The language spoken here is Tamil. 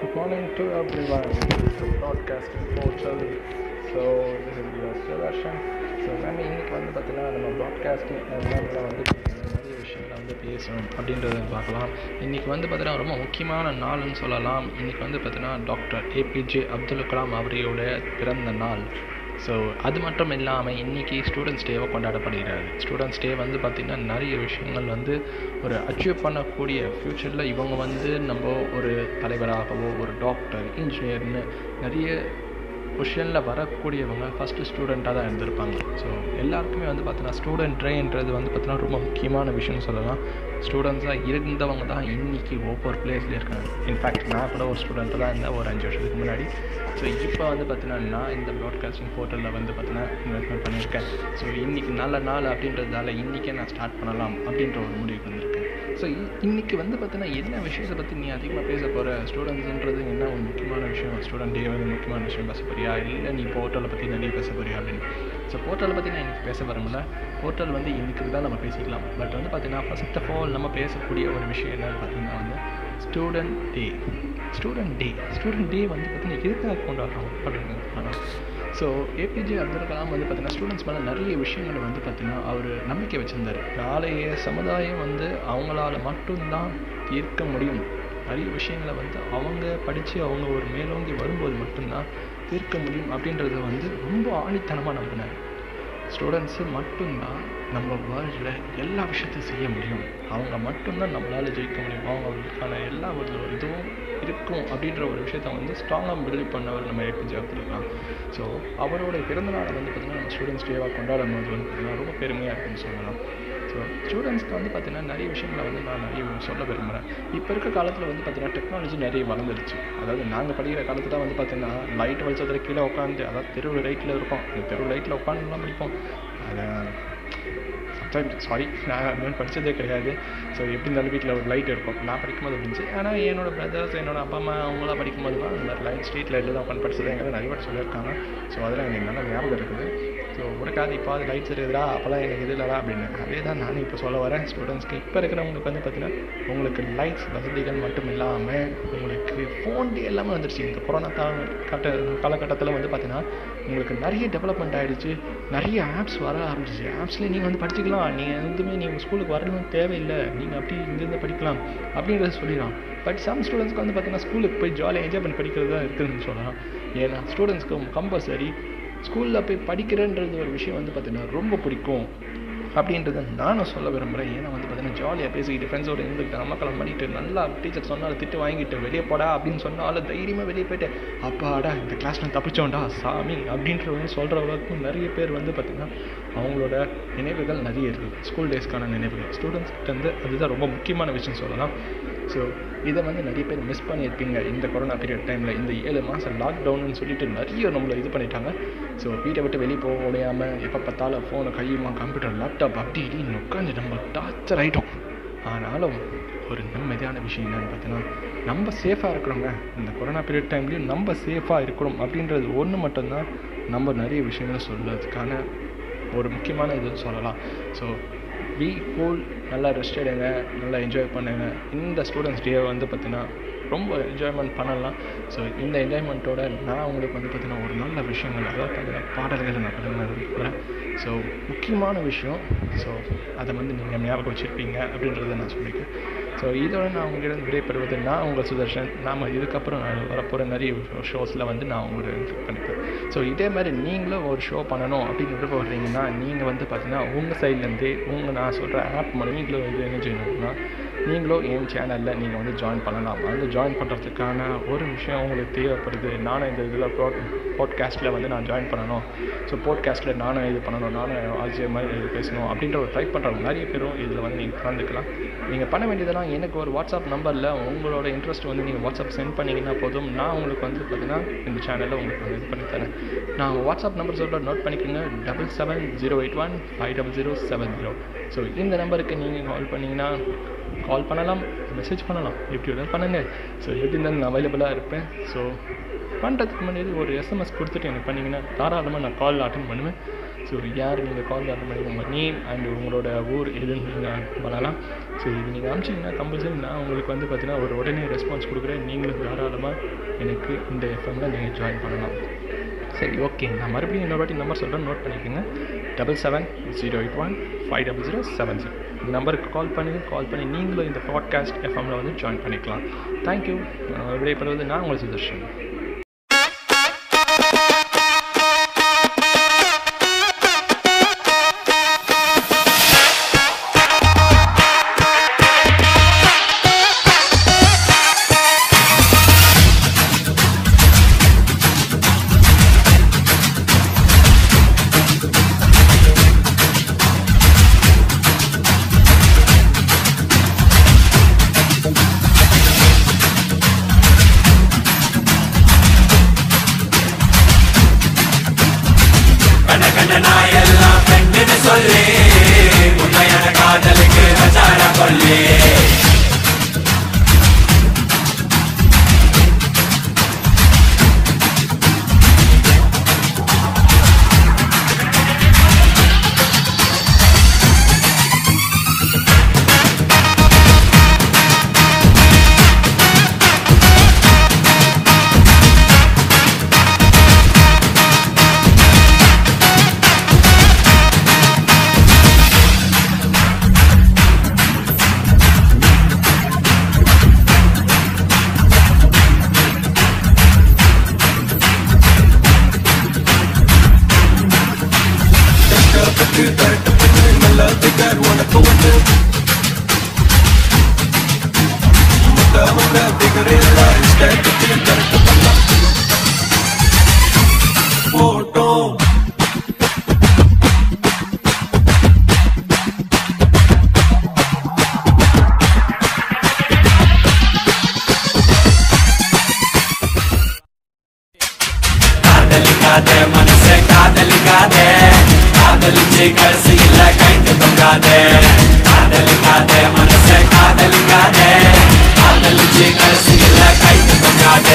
Good morning to everyone. This is the broadcasting portal. So so எல்லாமே இன்றைக்கி வந்து பார்த்திங்கன்னா நம்ம ப்ராட்காஸ்டிங் எல்லாமே வந்து நிறைய விஷயங்களை வந்து பேசணும் அப்படின்றத பார்க்கலாம் இன்றைக்கி வந்து பார்த்திங்கன்னா ரொம்ப முக்கியமான நாள்னு சொல்லலாம் இன்றைக்கி வந்து பார்த்திங்கன்னா டாக்டர் ஏபிஜே அப்துல் கலாம் அவரையோட பிறந்த நாள் ஸோ அது மட்டும் இல்லாமல் இன்றைக்கி ஸ்டூடெண்ட்ஸ் டேவை கொண்டாடப்படுகிறது. ஸ்டூடெண்ட்ஸ் டே வந்து பார்த்திங்கன்னா நிறைய விஷயங்கள் வந்து ஒரு அச்சீவ் பண்ணக்கூடிய ஃப்யூச்சரில் இவங்க வந்து நம்ம ஒரு தலைவராகவோ ஒரு டாக்டர் இன்ஜினியர்னு நிறைய கொஷனில் வரக்கூடியவங்க ஃபஸ்ட்டு ஸ்டூடெண்ட்டாக தான் இருந்திருப்பாங்க. ஸோ எல்லாருக்குமே வந்து பார்த்தீங்கன்னா ஸ்டூடெண்ட் ட்ரேன்றது வந்து பார்த்தீங்கன்னா ரொம்ப முக்கியமான விஷயம்னு சொல்லலாம். ஸ்டூடெண்ட்ஸாக இருந்தவங்க தான் இன்றைக்கி ஒவ்வொரு பிளேஸ்லேயும் இருக்காங்க. இன்ஃபேக்ட் நான் கூட ஒரு ஸ்டூடெண்ட்டு தான் இருந்தேன் ஒரு அஞ்சு வருஷத்துக்கு முன்னாடி. ஸோ இப்போ வந்து பார்த்தீங்கன்னா இந்த ப்ராட்காஸ்டிங் போர்ட்டலில் வந்து பார்த்தீங்கன்னா இன்வெஸ்ட்மெண்ட் பண்ணியிருக்கேன். ஸோ இன்றைக்கி நல்ல நாள் அப்படின்றதால இன்றைக்கே நான் ஸ்டார்ட் பண்ணலாம் அப்படின்ற ஒரு முடிவுக்கு வந்திருக்கேன். ஸோ இன்றைக்கி வந்து பார்த்தீங்கன்னா என்ன விஷயத்தை பற்றி நீ அதிகமாக பேச போகிற ஸ்டூடெண்ட்ஸுன்றது என்ன ஒரு முக்கியமான விஷயம்? ஸ்டூடெண்ட்டே வந்து முக்கியமான விஷயம் பேச போறியா? இல்லை நீ போர்ட்டலை பற்றி நிறைய பேச போறியா அப்படின்னு? ஸோ போர்ட்டலை பற்றி நான் இன்றைக்கி பேச வரமில்ல போர்ட்டல் வந்து இன்றைக்கி தான் நம்ம பேசிக்கலாம். பட் வந்து பார்த்திங்கன்னா ஃபஸ்ட் ஆஃப் ஆல் நம்ம பேசக்கூடிய ஒரு விஷயம் என்னன்னு பார்த்தீங்கன்னா வந்து student day student day student day வந்து பார்த்திங்கன்னா எதுக்காக கொண்டாடுறோம் அப்படின்னு ஆனால் ஸோ ஏபிஜே அப்துல் கலாம் வந்து பார்த்திங்கன்னா ஸ்டூடெண்ட்ஸ் மேலே நிறைய விஷயங்களை வந்து பார்த்திங்கன்னா அவர் நம்பிக்கை வச்சுருந்தார். நாளைய சமுதாயம் வந்து அவங்களால மட்டும்தான் ஈர்க்க முடியும். நிறைய விஷயங்களை வந்து அவங்க படித்து அவங்க ஒரு மேலோங்கி வரும்போது மட்டும்தான் தீர்க்க முடியும் அப்படின்றத வந்து ரொம்ப ஆணித்தனமாக நம்பினார். ஸ்டூடெண்ட்ஸு மட்டும்தான் நம்ம வேர்ல்டில் எல்லா விஷயத்தையும் செய்ய முடியும். அவங்க மட்டும்தான் நம்மளால் ஜெயிக்க முடியும். அவங்களுக்கான எல்லா ஒரு இதுவும் இருக்கும் அப்படின்ற ஒரு விஷயத்த வந்து ஸ்ட்ராங்காக பில்ட் பண்ணவர் நம்ம ஏபிஜே அப்துல் கலாம். ஸோ அவரோட பிறந்தநாளை வந்து பார்த்திங்கன்னா நம்ம ஸ்டூடெண்ட்ஸ் டேவாக கொண்டாடும் போது வந்து பார்த்திங்கன்னா ரொம்ப பெருமையாக இருக்குன்னு சொல்லலாம். ஸோ ஸ்டூடெண்ட்ஸ்க்கு வந்து பார்த்திங்கன்னா நிறைய விஷயங்களை வந்து நான் நிறைய சொல்ல விரும்புகிறேன் இப்போ இருக்க காலத்தில் வந்து பார்த்திங்கன்னா டெக்னாலஜி நிறைய வளர்ந்துருச்சு அதாவது நாங்கள் படிக்கிற காலத்தில் வந்து பார்த்திங்கன்னா லைட் வெளிச்சத்தில் கீழே உட்காந்து அதாவது தெரு லைட்டில் இருப்போம். அந்த தெரு லைட்டில் உட்காந்துலாம் படிப்போம். அதை சம்டைம்ஸ் சாரி நான் அது படித்ததே கிடையாது. ஸோ எப்படி இருந்தாலும் வீட்டில் ஒரு லைட் இருக்கும். நான் படிக்கும்போது இருந்துச்சு. ஆனால் என்னோடய பிரதர்ஸ் என்னோட அப்பா அம்மா அவங்களாம் படிக்கும்போது தான் அந்த மாதிரி லைட் ஸ்ட்ரீட் லைட்டில் தான் உட்காந்து படிச்சது. எங்களை நிறைய பேர் சொல்லியிருக்காங்க. ஸோ அதெல்லாம் எனக்கு நல்ல ஞாபகம் இருக்குது? ஸோ உனக்காவது இப்போ அது லைட்ஸ் இருக்குதுடா அப்போல்லாம் எனக்கு இது இல்லைடா அப்படின்னு. அதே தான் நானும் இப்போ சொல்ல வரேன் ஸ்டூடெண்ட்ஸ்க்கு இப்போ இருக்கிறவங்களுக்கு வந்து பார்த்திங்கன்னா உங்களுக்கு லைட்ஸ் வசதிகள் மட்டும் இல்லாமல் உங்களுக்கு ஃபோன் எல்லாமே வந்துருச்சு. இந்த கொரோனா கட்ட காலகட்டத்தில் வந்து பார்த்திங்கன்னா உங்களுக்கு நிறைய டெவலப்மெண்ட் ஆகிடுச்சு நிறைய ஆப்ஸ் வர ஆரம்பிச்சிச்சு. ஆப்ஸ்லேயே நீங்கள் வந்து படிச்சுக்கலாம். நீங்கள் எதுவுமே நீங்கள் ஸ்கூலுக்கு வரணும்னு தேவையில்லை. நீங்கள் அப்படி இங்கேருந்து படிக்கலாம் அப்படின்றத சொல்லிடலாம். பட் சம் ஸ்டூடெண்ட்ஸ்க்கு வந்து பார்த்திங்கன்னா ஸ்கூலுக்கு போய் ஜாலியாக என்ஜாய் பண்ணி படிக்கிறது தான் இருக்குதுன்னு சொல்லலாம். ஏன்னா ஸ்டூடெண்ட்ஸ்க்கு கம்பல்சரி ஸ்கூலில் போய் படிக்கிறேன்றது ஒரு விஷயம் வந்து பார்த்திங்கன்னா ரொம்ப பிடிக்கும் அப்படின்றத நானும் சொல்ல விரும்புகிறேன் ஏன்னா வந்து பார்த்தீங்கன்னா ஜாலியாக பேசிக்கிட்டு ஃப்ரெண்ட்ஸோடு இருந்துக்கிட்டு அம்மாக்களை பண்ணிட்டு நல்லா டீச்சர் சொன்னாலும் திட்டு வாங்கிட்டு வெளியே போடா அப்படின்னு சொன்னாலும் தைரியமாக வெளியே போயிட்டு அப்பாடா இந்த கிளாஸ் நான் தப்பிச்சோண்டா சாமி அப்படின்ற வந்து சொல்கிற அளவுக்கு நிறைய பேர் வந்து பார்த்திங்கன்னா அவங்களோட நினைவுகள் நிறைய இருக்குது ஸ்கூல் டேஸ்க்கான நினைவுகள். ஸ்டூடெண்ட்ஸ்கிட்ட வந்து அதுதான் ரொம்ப முக்கியமான விஷயம் சொல்லலாம். ஸோ இதை வந்து நிறைய பேர் மிஸ் பண்ணியிருப்பீங்க. இந்த கொரோனா பீரியட் டைமில் இந்த ஏழு மாதம் லாக்டவுன்னு சொல்லிட்டு நிறைய நம்மளை இது பண்ணிட்டாங்க. ஸோ வீட்டை விட்டு வெளியே போக முடியாமல் எப்போ பார்த்தாலும் ஃபோனை கையுமா கம்ப்யூட்டர் லேப்டாப் அப்படி இப்படின்னு உட்காந்து நம்ம டார்ச்சர் ஆகிட்டோம் ஆனாலும் ஒரு நிம்மதியான விஷயம் என்னென்னு பார்த்தீங்கன்னா நம்ம சேஃபாக இருக்கிறோங்க. இந்த கொரோனா பீரியட் டைம்லேயும் நம்ம சேஃபாக இருக்கிறோம் அப்படின்றது ஒன்று மட்டும்தான் நம்ம நிறைய விஷயங்களை சொல்கிறதுக்கான ஒரு முக்கியமான இதுன்னு சொல்லலாம். ஸோ பி கூல் நல்லா ரெஸ்ட் எடுங்க நல்லா என்ஜாய் பண்ணுங்க. இந்த ஸ்டூடெண்ட்ஸ் டே வந்து பார்த்திங்கன்னா ரொம்ப என்ஜாய்மெண்ட் பண்ணலாம். ஸோ இந்த என்ஜாய்மெண்ட்டோட நான் உங்களுக்கு வந்து பார்த்திங்கன்னா ஒரு நல்ல விஷயங்கள் அதாவது பார்த்திங்கன்னா பாடல்களை நான் பகிர்ந்து விரும்புகிறேன் ஸோ முக்கியமான விஷயம் ஸோ அதை வந்து நீங்கள் ஞாபகம் வச்சுருப்பீங்க அப்படின்றத நான் சொல்லிக்கிறேன். ஸோ இதோட நான் உங்களிடம் விடைபெறுவது நான் உங்கள் சுதர்ஷன் நாம் இதுக்கப்புறம் நான் வரப்போகிற நிறைய ஷோஸில் வந்து நான் உங்களை பண்ணிப்பேன். ஸோ இதே மாதிரி நீங்களும் ஒரு ஷோ பண்ணணும் அப்படின்னு விருப்பப்படுறீங்கன்னா நீங்கள் வந்து பார்த்தீங்கன்னா உங்கள் சைட்லேருந்து உங்கள் நான் சொல்கிற ஆப் மூலம் நீங்களும் வந்து என்ன செய்யணும்னா நீங்களும் என் சேனலில் நீங்கள் வந்து ஜாயின் பண்ணலாம். வந்து ஜாயின் பண்ணுறதுக்கான ஒரு விஷயம் உங்களுக்கு தேவைப்படுது. நானும் இந்த இதில் ப்ராட் பாட்காஸ்ட்டில் வந்து நான் ஜாயின் பண்ணணும். ஸோ பாட்காஸ்ட்டில் நானும் இது பண்ணணும். நானும் ஆசிரியர் மாதிரி இது பேசணும் அப்படின்ற ஒரு ட்ரை பண்ணுறவங்க நிறைய பேரும் இதில் வந்து நீங்கள் கலந்துக்கலாம் நீங்கள் பண்ண வேண்டியதெல்லாம் எனக்கு ஒரு வாட்ஸ்அப் நம்பரில் உங்களோட இன்ட்ரெஸ்ட் வந்து நீங்கள் வாட்ஸ்அப் சென்ட் பண்ணிங்கன்னா போதும். நான் உங்களுக்கு வந்து பார்த்தீங்கன்னா இந்த சேனலில் உங்களுக்கு வந்து இது பண்ணித்தரேன் நான் வாட்ஸ்அப் நம்பர் சொல்கிற நோட் பண்ணிக்கோங்க. Double seven zero eight one five double zero seven zero so இந்த நம்பருக்கு நீங்கள் கால் பண்ணிங்கன்னா கால் பண்ணலாம் மெசேஜ் பண்ணலாம். எப்படி வேணாலும் பண்ணுங்கள் ஸோ எப்படி இருந்தாலும் நான் அவைலபிளாக இருப்பேன். ஸோ பண்ணுறதுக்கு முன்னாடி ஒரு எஸ்எம்எஸ் கொடுத்துட்டு எனக்கு பண்ணிங்கன்னா தாராளமாக நான் கால் அட்டன் பண்ணுவேன். ஸோ யார் நீங்கள் கால் அட்டன் பண்ணி உங்கள் நேம் அண்ட் உங்களோட ஊர் எதுன்னு நீங்கள் பண்ணலாம். ஸோ இது நீங்கள் அனுப்பிச்சிங்கன்னா கம்பல்சரி நான் உங்களுக்கு வந்து பார்த்தீங்கன்னா ஒரு உடனே ரெஸ்பான்ஸ் கொடுக்குறேன். நீங்களும் தாராளமாக எனக்கு இந்த எஃப்எம்மில் நீங்கள் ஜாயின் பண்ணலாம். சரி ஓகே. நான் மறுபடியும் இன்னொரு வாட்டி நம்பர் சொல்கிறேன் நோட் பண்ணிக்கோங்க. Double seven zero eight one five double zero seven zero இந்த நம்பருக்கு கால் பண்ணி கால் பண்ணி நீங்களும் இந்த பாட்காஸ்ட் எஃப்எம்மில் வந்து ஜாயின் பண்ணிக்கலாம். தேங்க்யூ விடைபெறுவது நான் உங்களை சுதர்ஷன். காதலிக்காத மனச காதலிக்காத காதலிச்சு கடைசியில் கண்டு தொங்காத. காதலிக்காத மனச காதலிக்காத காதலிச்சு கடைசியில் கண்டு தொங்காத.